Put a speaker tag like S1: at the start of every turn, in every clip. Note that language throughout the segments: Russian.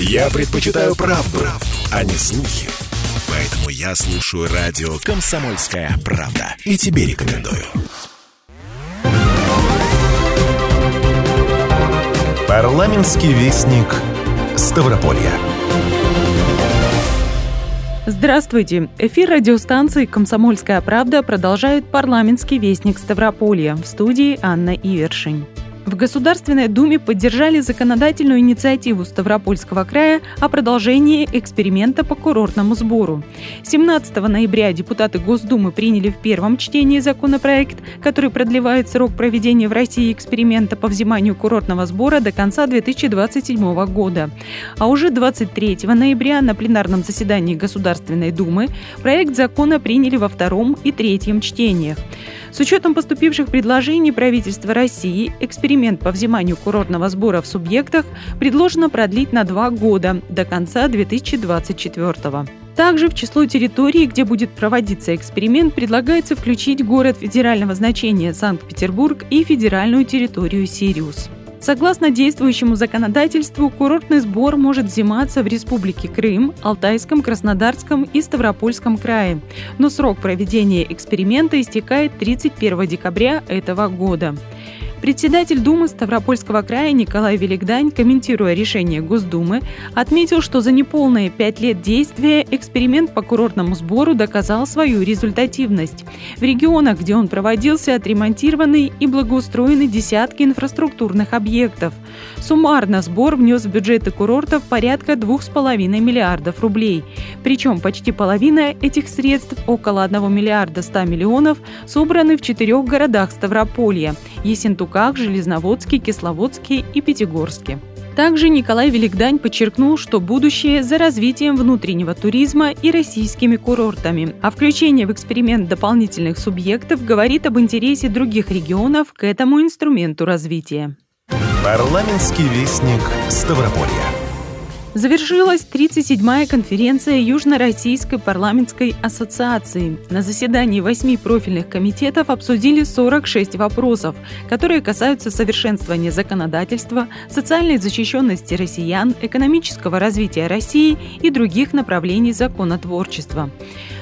S1: Я предпочитаю правду, правду, а не слухи. Поэтому я слушаю радио «Комсомольская правда». И тебе рекомендую. Парламентский вестник Ставрополья.
S2: Здравствуйте! Эфир радиостанции «Комсомольская правда» продолжает парламентский вестник Ставрополья. В студии Анна Ивершин. В Государственной Думе поддержали законодательную инициативу Ставропольского края о продолжении эксперимента по курортному сбору. 17 ноября депутаты Госдумы приняли в первом чтении законопроект, который продлевает срок проведения в России эксперимента по взиманию курортного сбора до конца 2027 года. А уже 23 ноября на пленарном заседании Государственной Думы проект закона приняли во втором и третьем чтениях. С учетом поступивших предложений правительства России, эксперимент по взиманию курортного сбора в субъектах предложено продлить на два года, до конца 2024 года. Также в число территорий, где будет проводиться эксперимент, предлагается включить город федерального значения Санкт-Петербург и федеральную территорию Сириус. Согласно действующему законодательству, курортный сбор может взиматься в Республике Крым, Алтайском, Краснодарском и Ставропольском крае. Но срок проведения эксперимента истекает 31 декабря этого года. Председатель Думы Ставропольского края Николай Великдань, комментируя решение Госдумы, отметил, что за неполные пять лет действия эксперимент по курортному сбору доказал свою результативность. В регионах, где он проводился, отремонтированы и благоустроены десятки инфраструктурных объектов. Суммарно сбор внес в бюджеты курортов порядка 2,5 миллиардов рублей. Причем почти половина этих средств, около 1 миллиарда 100 миллионов, собраны в четырех городах Ставрополья – Есентуках, Железноводске, Кисловодске и Пятигорске. Также Николай Великдань подчеркнул, что будущее за развитием внутреннего туризма и российскими курортами, а включение в эксперимент дополнительных субъектов говорит об интересе других регионов к этому инструменту развития.
S1: Парламентский вестник Ставрополья.
S2: Завершилась 37-я конференция Южно-Российской парламентской ассоциации. На заседании восьми профильных комитетов обсудили 46 вопросов, которые касаются совершенствования законодательства, социальной защищенности россиян, экономического развития России и других направлений законотворчества.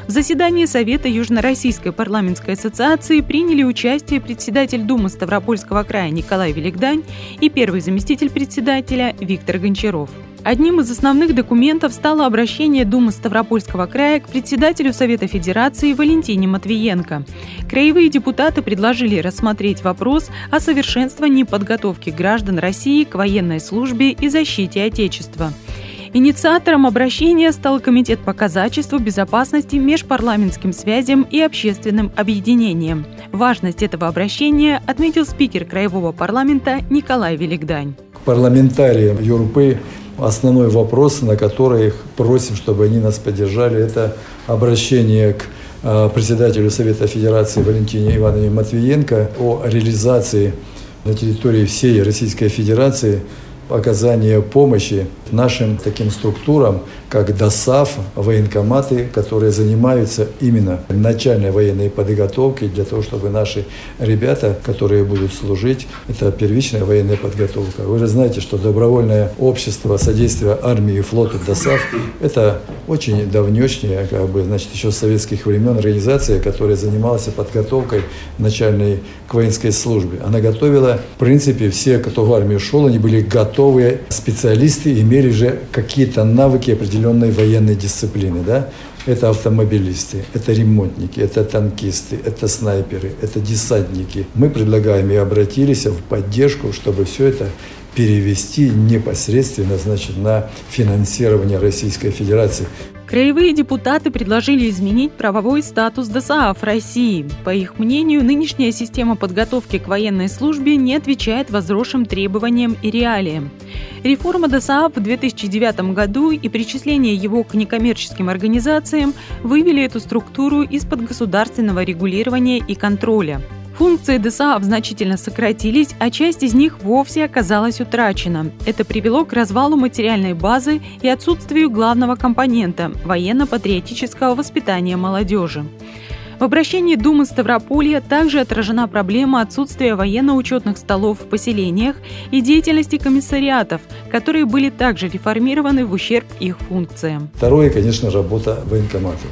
S2: В заседании Совета Южно-Российской парламентской ассоциации приняли участие председатель Думы Ставропольского края Николай Великдань и первый заместитель председателя Виктор Гончаров. Одним из основных документов стало обращение Думы Ставропольского края к председателю Совета Федерации Валентине Матвиенко. Краевые депутаты предложили рассмотреть вопрос о совершенствовании подготовки граждан России к военной службе и защите Отечества. Инициатором обращения стал Комитет по казачеству, безопасности, межпарламентским связям и общественным объединениям. Важность этого обращения отметил спикер Краевого парламента Николай Великдань.
S3: Парламентарии Юрпы основной вопрос, на который их просим, чтобы они нас поддержали, это обращение к э, председателю Совета Федерации Валентине Ивановне Матвиенко о реализации на территории всей Российской Федерации оказания помощи нашим таким структурам, как ДОСАФ, военкоматы, которые занимаются именно начальной военной подготовкой для того, чтобы наши ребята, которые будут служить, это первичная военная подготовка. Вы же знаете, что добровольное общество содействия армии и флоту ДОСАФ – это очень давнешняя, как бы, значит, еще с советских времен организация, которая занималась подготовкой начальной к воинской службе. Она готовила, в принципе, все, кто в армию шел, они были готовые специалисты, имели же какие-то навыки определенной военной дисциплины, да, это автомобилисты, это ремонтники, это танкисты, это снайперы, это десантники. Мы предлагаем и обратились в поддержку, чтобы все это перевести непосредственно значит, на финансирование Российской Федерации.
S2: Краевые депутаты предложили изменить правовой статус ДСАФ России. По их мнению, нынешняя система подготовки к военной службе не отвечает возросшим требованиям и реалиям. Реформа ДСАФ в 2009 году и причисление его к некоммерческим организациям вывели эту структуру из-под государственного регулирования и контроля. Функции ДСАФ значительно сократились, а часть из них вовсе оказалась утрачена. Это привело к развалу материальной базы и отсутствию главного компонента – военно-патриотического воспитания молодежи. В обращении Думы Ставрополья также отражена проблема отсутствия военно-учетных столов в поселениях и деятельности комиссариатов, которые были также реформированы в ущерб их функциям.
S3: Второе, конечно, работа военкоматов.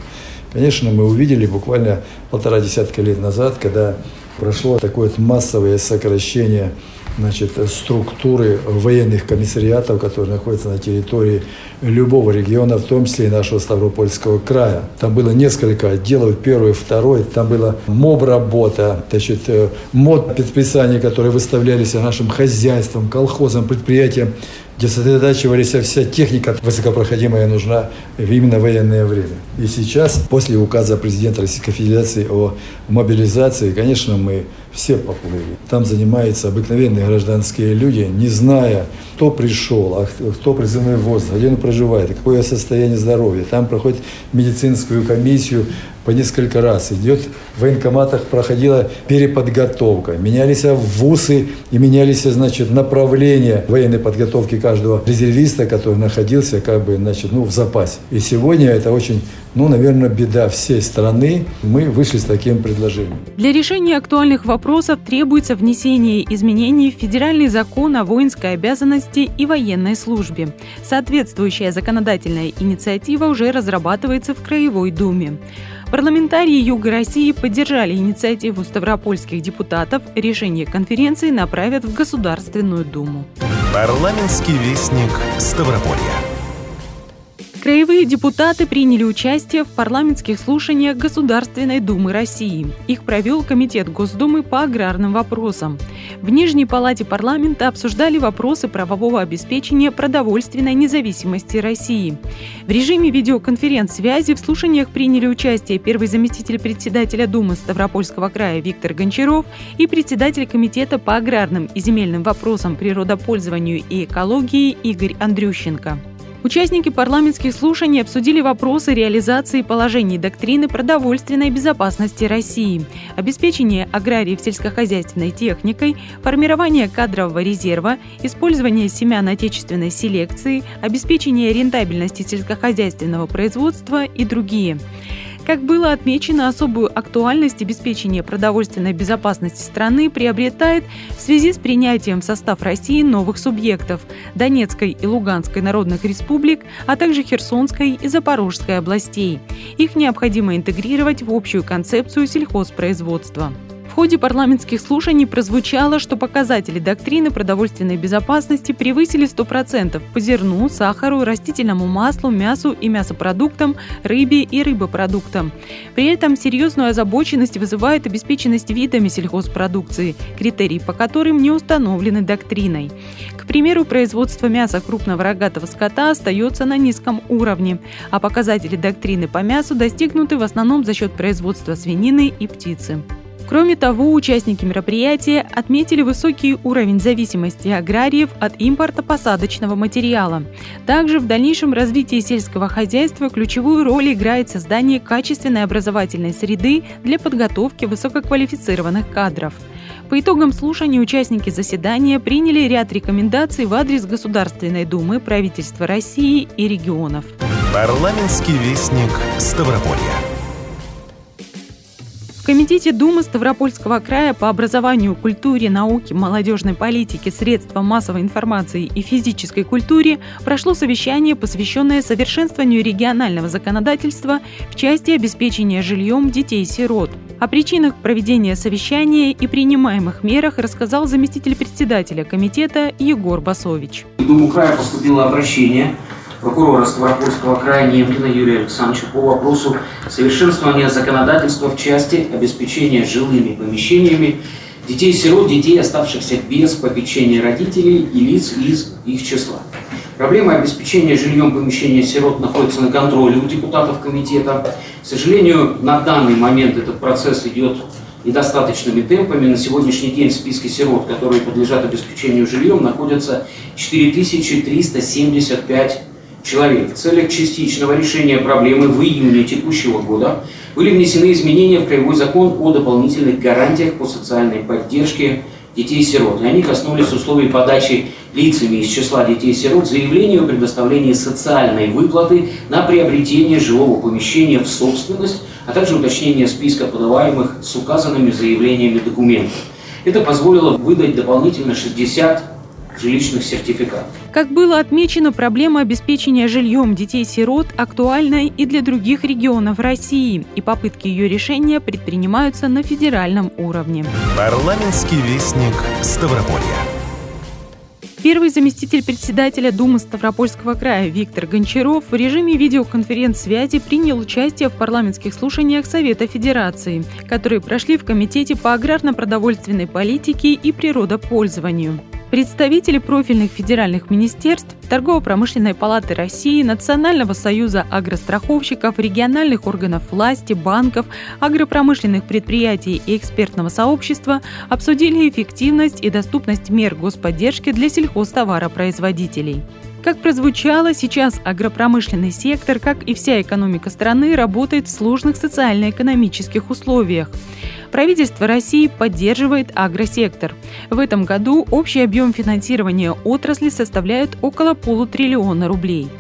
S3: Конечно, мы увидели буквально полтора десятка лет назад, когда прошло такое массовое сокращение значит, структуры военных комиссариатов, которые находятся на территории любого региона, в том числе и нашего Ставропольского края. Там было несколько отделов, первый, второй, там была моб-работа, значит, э, мод предписания, которые выставлялись нашим хозяйством, колхозам, предприятиям где сосредотачивались вся техника высокопроходимая нужна именно военное время. И сейчас, после указа президента Российской Федерации о мобилизации, конечно, мы все поплыли. Там занимаются обыкновенные гражданские люди, не зная, кто пришел, а кто призывной возраст, где он проживает, какое состояние здоровья. Там проходит медицинскую комиссию, по несколько раз. Идет в военкоматах проходила переподготовка. Менялись вузы и менялись, значит, направления военной подготовки каждого резервиста, который находился как бы, значит, ну, в запасе. И сегодня это очень, ну, наверное, беда всей страны. Мы вышли с таким предложением.
S2: Для решения актуальных вопросов требуется внесение изменений в федеральный закон о воинской обязанности и военной службе. Соответствующая законодательная инициатива уже разрабатывается в Краевой Думе. Парламентарии Юга России поддержали инициативу ставропольских депутатов. Решение конференции направят в Государственную Думу.
S1: Парламентский вестник Ставрополья.
S2: Краевые депутаты приняли участие в парламентских слушаниях Государственной Думы России. Их провел Комитет Госдумы по аграрным вопросам. В Нижней Палате парламента обсуждали вопросы правового обеспечения продовольственной независимости России. В режиме видеоконференц-связи в слушаниях приняли участие первый заместитель председателя Думы Ставропольского края Виктор Гончаров и председатель Комитета по аграрным и земельным вопросам природопользованию и экологии Игорь Андрющенко. Участники парламентских слушаний обсудили вопросы реализации положений доктрины продовольственной безопасности России, обеспечение аграриев сельскохозяйственной техникой, формирование кадрового резерва, использование семян отечественной селекции, обеспечение рентабельности сельскохозяйственного производства и другие. Как было отмечено, особую актуальность обеспечения продовольственной безопасности страны приобретает в связи с принятием в состав России новых субъектов – Донецкой и Луганской народных республик, а также Херсонской и Запорожской областей. Их необходимо интегрировать в общую концепцию сельхозпроизводства. В ходе парламентских слушаний прозвучало, что показатели доктрины продовольственной безопасности превысили 100% по зерну, сахару, растительному маслу, мясу и мясопродуктам, рыбе и рыбопродуктам. При этом серьезную озабоченность вызывает обеспеченность видами сельхозпродукции, критерии по которым не установлены доктриной. К примеру, производство мяса крупного рогатого скота остается на низком уровне, а показатели доктрины по мясу достигнуты в основном за счет производства свинины и птицы. Кроме того, участники мероприятия отметили высокий уровень зависимости аграриев от импорта посадочного материала. Также в дальнейшем развитии сельского хозяйства ключевую роль играет создание качественной образовательной среды для подготовки высококвалифицированных кадров. По итогам слушаний участники заседания приняли ряд рекомендаций в адрес Государственной Думы, правительства России и регионов.
S1: Парламентский вестник Ставрополья.
S2: Комитете Думы Ставропольского края по образованию, культуре, науке, молодежной политике, средствам массовой информации и физической культуре прошло совещание, посвященное совершенствованию регионального законодательства в части обеспечения жильем детей-сирот. О причинах проведения совещания и принимаемых мерах рассказал заместитель председателя комитета Егор Басович.
S4: В Думу края поступило обращение прокурора Ставропольского края Немкина Юрия Александровича по вопросу совершенствования законодательства в части обеспечения жилыми помещениями детей-сирот, детей, оставшихся без попечения родителей и лиц из их числа. Проблема обеспечения жильем помещения сирот находится на контроле у депутатов комитета. К сожалению, на данный момент этот процесс идет недостаточными темпами. На сегодняшний день в списке сирот, которые подлежат обеспечению жильем, находятся 4375 человек. В целях частичного решения проблемы в июне текущего года были внесены изменения в Краевой закон о дополнительных гарантиях по социальной поддержке детей-сирот. И они коснулись условий подачи лицами из числа детей-сирот заявления о предоставлении социальной выплаты на приобретение жилого помещения в собственность, а также уточнение списка подаваемых с указанными заявлениями документов. Это позволило выдать дополнительно 60 жилищных сертификатов.
S2: Как было отмечено, проблема обеспечения жильем детей-сирот актуальна и для других регионов России, и попытки ее решения предпринимаются на федеральном уровне.
S1: Парламентский вестник Ставрополья.
S2: Первый заместитель председателя Думы Ставропольского края Виктор Гончаров в режиме видеоконференц-связи принял участие в парламентских слушаниях Совета Федерации, которые прошли в Комитете по аграрно-продовольственной политике и природопользованию. Представители профильных федеральных министерств, Торгово-промышленной палаты России, Национального союза агростраховщиков, региональных органов власти, банков, агропромышленных предприятий и экспертного сообщества обсудили эффективность и доступность мер господдержки для сельхозтоваропроизводителей. Как прозвучало, сейчас агропромышленный сектор, как и вся экономика страны, работает в сложных социально-экономических условиях. Правительство России поддерживает агросектор. В этом году общий объем финансирования отрасли составляет около полутриллиона рублей.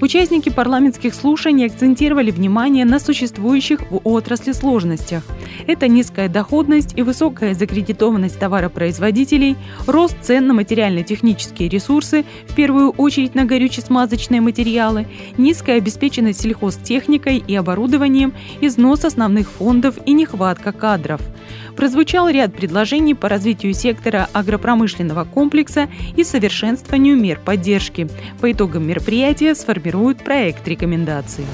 S2: Участники парламентских слушаний акцентировали внимание на существующих в отрасли сложностях. Это низкая доходность и высокая закредитованность товаропроизводителей, рост цен на материально-технические ресурсы, в первую очередь на горюче-смазочные материалы, низкая обеспеченность сельхозтехникой и оборудованием, износ основных фондов и нехватка кадров – прозвучал ряд предложений по развитию сектора агропромышленного комплекса и совершенствованию мер поддержки. По итогам мероприятия сформируют проект рекомендаций.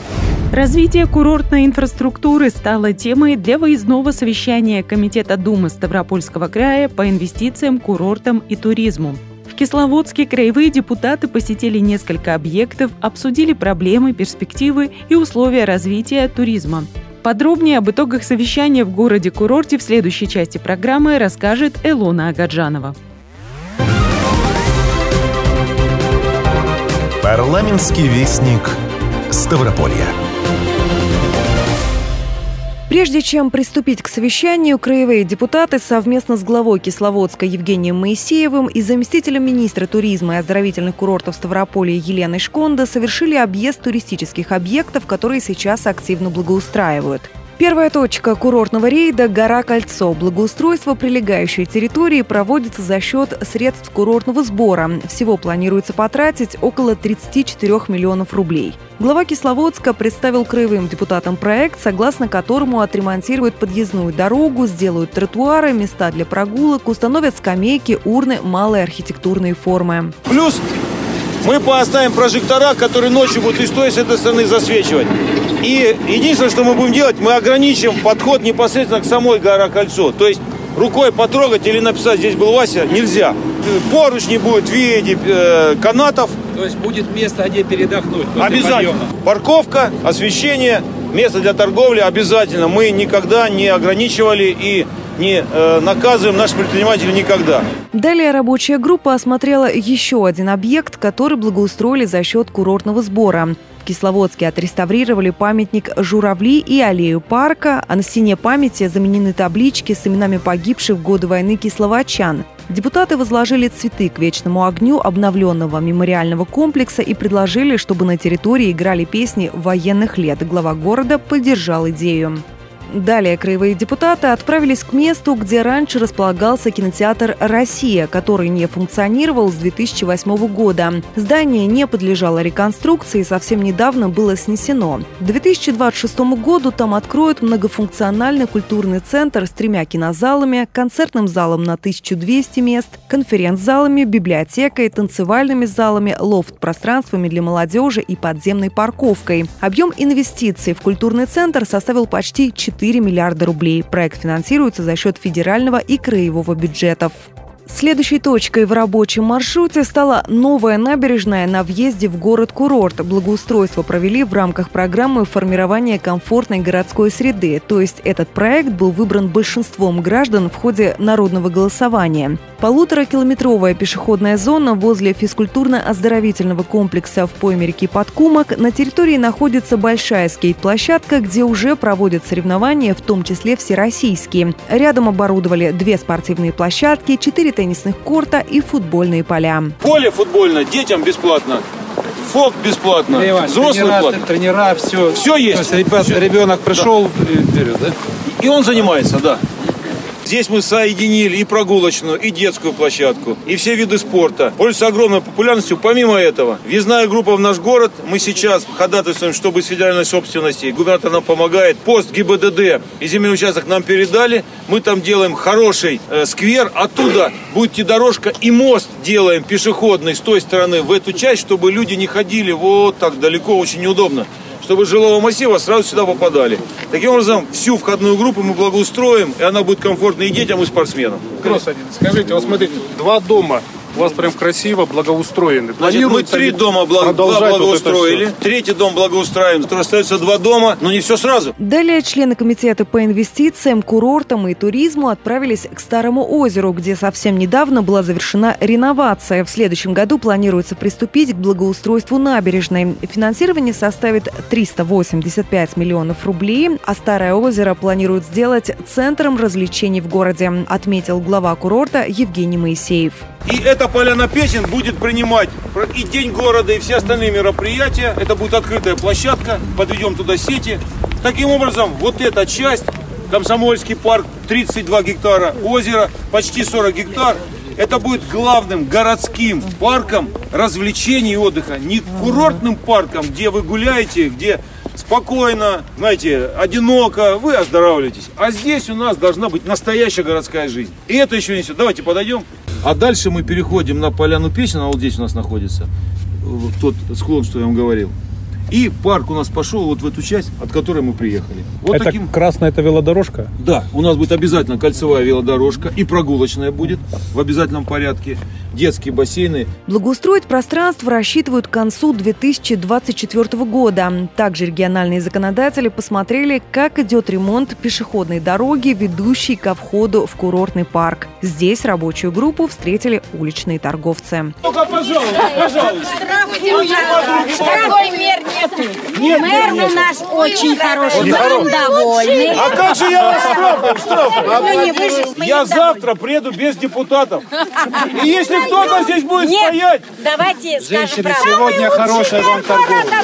S2: Развитие курортной инфраструктуры стало темой для выездного совещания Комитета Думы Ставропольского края по инвестициям, курортам и туризму. В Кисловодске краевые депутаты посетили несколько объектов, обсудили проблемы, перспективы и условия развития туризма. Подробнее об итогах совещания в городе-курорте в следующей части программы расскажет Элона Агаджанова.
S1: Парламентский вестник Ставрополья.
S5: Прежде чем приступить к совещанию, краевые депутаты совместно с главой Кисловодска Евгением Моисеевым и заместителем министра туризма и оздоровительных курортов Ставрополья Еленой Шконда совершили объезд туристических объектов, которые сейчас активно благоустраивают. Первая точка курортного рейда – гора Кольцо. Благоустройство прилегающей территории проводится за счет средств курортного сбора. Всего планируется потратить около 34 миллионов рублей. Глава Кисловодска представил краевым депутатам проект, согласно которому отремонтируют подъездную дорогу, сделают тротуары, места для прогулок, установят скамейки, урны, малые архитектурные формы.
S6: Плюс мы поставим прожектора, которые ночью будут и с той, и с этой стороны засвечивать. И единственное, что мы будем делать, мы ограничим подход непосредственно к самой гора Кольцо. То есть рукой потрогать или написать «здесь был Вася» нельзя. Поручни будет в виде э, канатов.
S7: То есть будет место, где передохнуть.
S6: Обязательно. Подъема. Парковка, освещение, место для торговли обязательно. Мы никогда не ограничивали и не э, наказываем наших предпринимателей никогда.
S5: Далее рабочая группа осмотрела еще один объект, который благоустроили за счет курортного сбора. Кисловодске отреставрировали памятник «Журавли» и аллею парка, а на стене памяти заменены таблички с именами погибших в годы войны кисловодчан. Депутаты возложили цветы к вечному огню обновленного мемориального комплекса и предложили, чтобы на территории играли песни военных лет. Глава города поддержал идею. Далее краевые депутаты отправились к месту, где раньше располагался кинотеатр «Россия», который не функционировал с 2008 года. Здание не подлежало реконструкции и совсем недавно было снесено. К 2026 году там откроют многофункциональный культурный центр с тремя кинозалами, концертным залом на 1200 мест, конференц-залами, библиотекой, танцевальными залами, лофт-пространствами для молодежи и подземной парковкой. Объем инвестиций в культурный центр составил почти 4 4 миллиарда рублей. Проект финансируется за счет федерального и краевого бюджетов. Следующей точкой в рабочем маршруте стала новая набережная на въезде в город-курорт. Благоустройство провели в рамках программы формирования комфортной городской среды, то есть этот проект был выбран большинством граждан в ходе народного голосования. Полуторакилометровая пешеходная зона возле физкультурно-оздоровительного комплекса в пойме реки Подкумок на территории находится большая скейт-площадка, где уже проводят соревнования, в том числе всероссийские. Рядом оборудовали две спортивные площадки, четыре теннисных корта и футбольные поля.
S6: Поле футбольное детям бесплатно ФОК бесплатно,
S7: Иван,
S6: взрослый
S7: тренера,
S6: платно.
S7: тренера, все.
S6: Все есть.
S7: То есть ребят-
S6: Всё.
S7: ребенок пришел вперед, да?
S6: И он занимается, да. Здесь мы соединили и прогулочную, и детскую площадку, и все виды спорта. Пользуется огромной популярностью. Помимо этого, въездная группа в наш город. Мы сейчас ходатайствуем, чтобы с федеральной собственности. Губернатор нам помогает. Пост ГИБДД и земельный участок нам передали. Мы там делаем хороший э, сквер. Оттуда будет идти дорожка и мост делаем пешеходный с той стороны в эту часть, чтобы люди не ходили вот так далеко, очень неудобно чтобы из жилого массива сразу сюда попадали. Таким образом, всю входную группу мы благоустроим, и она будет комфортна и детям, и спортсменам.
S8: Вопрос один. Скажите, вот смотрите, два дома у вас прям красиво благоустроены.
S6: Значит, мы три
S8: ли
S6: дома благ-
S8: продолжать
S6: два
S8: вот это
S6: благоустроили,
S8: всё?
S6: третий дом благоустраиваем, то остается два дома, но не все сразу.
S5: Далее члены комитета по инвестициям, курортам и туризму отправились к Старому озеру, где совсем недавно была завершена реновация. В следующем году планируется приступить к благоустройству набережной. Финансирование составит 385 миллионов рублей, а Старое озеро планируют сделать центром развлечений в городе, отметил глава курорта Евгений Моисеев.
S6: И эта поляна песен будет принимать и День города, и все остальные мероприятия. Это будет открытая площадка, подведем туда сети. Таким образом, вот эта часть, Комсомольский парк, 32 гектара, озеро, почти 40 гектар, это будет главным городским парком развлечений и отдыха. Не курортным парком, где вы гуляете, где спокойно, знаете, одиноко, вы оздоравливаетесь. А здесь у нас должна быть настоящая городская жизнь. И это еще не все. Давайте подойдем. А дальше мы переходим на поляну песен, она вот здесь у нас находится, вот тот склон, что я вам говорил. И парк у нас пошел вот в эту часть, от которой мы приехали. Вот
S8: это
S6: таким.
S8: красная это велодорожка?
S6: Да, у нас будет обязательно кольцевая велодорожка и прогулочная будет в обязательном порядке. Детские бассейны.
S5: Благоустроить пространство рассчитывают к концу 2024 года. Также региональные законодатели посмотрели, как идет ремонт пешеходной дороги, ведущей ко входу в курортный парк. Здесь рабочую группу встретили уличные торговцы.
S6: Только, пожалуйста, пожалуйста.
S9: Такой мер нет. Мэр у нас очень хороший. Мы довольны.
S6: А как же я вас?
S9: Ну, же, мы
S6: Я завтра приеду без депутатов. И если кто-то здесь будет
S9: Нет,
S6: стоять,
S9: давайте правду.
S8: сегодня хорошая вам торговля.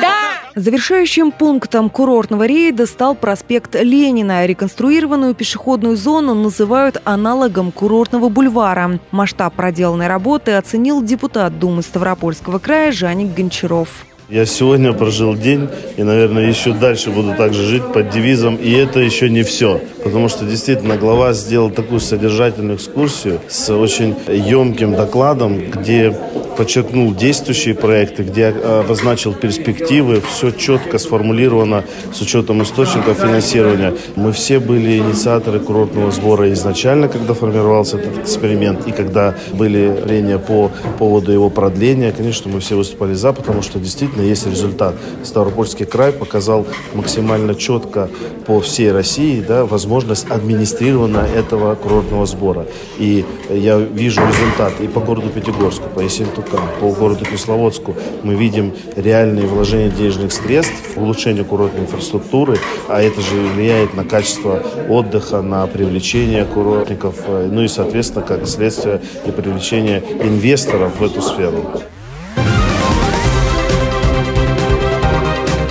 S9: Да.
S5: Завершающим пунктом курортного рейда стал проспект Ленина. Реконструированную пешеходную зону называют аналогом курортного бульвара. Масштаб проделанной работы оценил депутат Думы Ставропольского края Жаник Гончаров.
S10: Я сегодня прожил день и, наверное, еще дальше буду также жить под девизом «И это еще не все». Потому что действительно глава сделал такую содержательную экскурсию с очень емким докладом, где подчеркнул действующие проекты, где э, обозначил перспективы, все четко сформулировано с учетом источников финансирования. Мы все были инициаторы курортного сбора изначально, когда формировался этот эксперимент, и когда были прения по поводу его продления, конечно, мы все выступали за, потому что действительно есть результат. Ставропольский край показал максимально четко по всей России да, возможность администрирования этого курортного сбора. И я вижу результат и по городу Пятигорску, по Ессентукам, по городу Кисловодску. Мы видим реальные вложения денежных средств в улучшение курортной инфраструктуры, а это же влияет на качество отдыха, на привлечение курортников, э, ну и, соответственно, как следствие и привлечение инвесторов в эту сферу.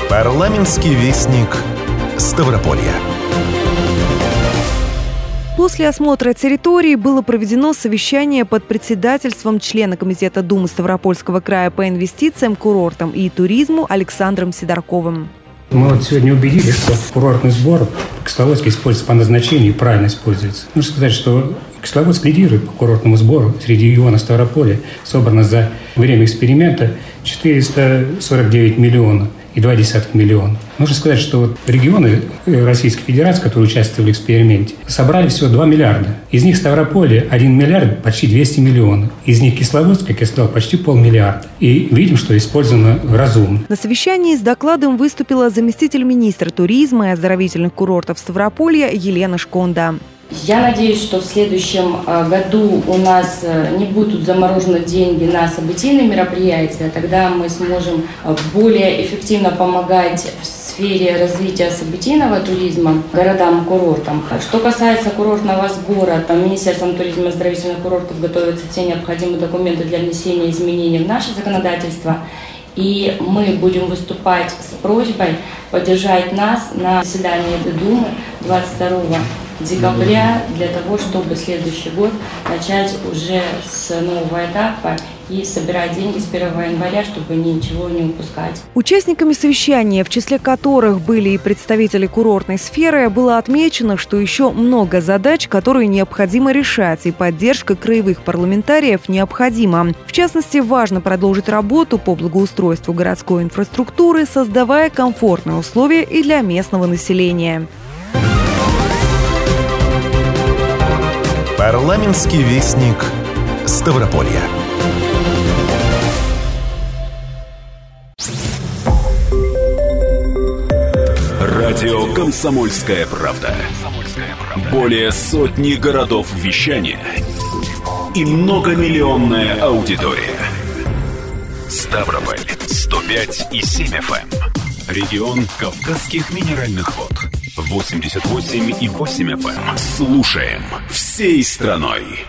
S1: Парламентский вестник Ставрополья.
S5: После осмотра территории было проведено совещание под председательством члена Комитета Думы Ставропольского края по инвестициям, курортам и туризму Александром Сидорковым.
S11: Мы вот сегодня убедились, что курортный сбор Кисловодске используется по назначению и правильно используется. Нужно сказать, что Кисловодск лидирует по курортному сбору. Среди региона Ставрополя собрано за время эксперимента 449 миллионов и 2 миллиона. Нужно сказать, что вот регионы э, Российской Федерации, которые участвовали в эксперименте, собрали всего 2 миллиарда. Из них Ставрополье 1 миллиард, почти 200 миллионов. Из них Кисловодск, как я сказал, почти полмиллиарда. И видим, что использовано разумно.
S5: На совещании с докладом выступила заместитель министра туризма и оздоровительных курортов Ставрополья Елена Шконда.
S12: Я надеюсь, что в следующем э, году у нас э, не будут заморожены деньги на событийные мероприятия. Тогда мы сможем э, более эффективно помогать в сфере развития событийного туризма городам-курортам. Что касается курортного сбора, там Министерством туризма и оздоровительных курортов готовятся все необходимые документы для внесения изменений в наше законодательство. И мы будем выступать с просьбой поддержать нас на заседании Думы 22 декабря для того, чтобы следующий год начать уже с нового этапа и собирать деньги с 1 января, чтобы ничего не упускать.
S5: Участниками совещания, в числе которых были и представители курортной сферы, было отмечено, что еще много задач, которые необходимо решать, и поддержка краевых парламентариев необходима. В частности, важно продолжить работу по благоустройству городской инфраструктуры, создавая комфортные условия и для местного населения.
S13: Парламентский вестник Ставрополья. Радио «Комсомольская правда». Более сотни городов вещания и многомиллионная аудитория. Ставрополь 105 и 7 FM. Эм. Регион Кавказских минеральных вод. 88 и 8 FM. Эм. Слушаем всей страной.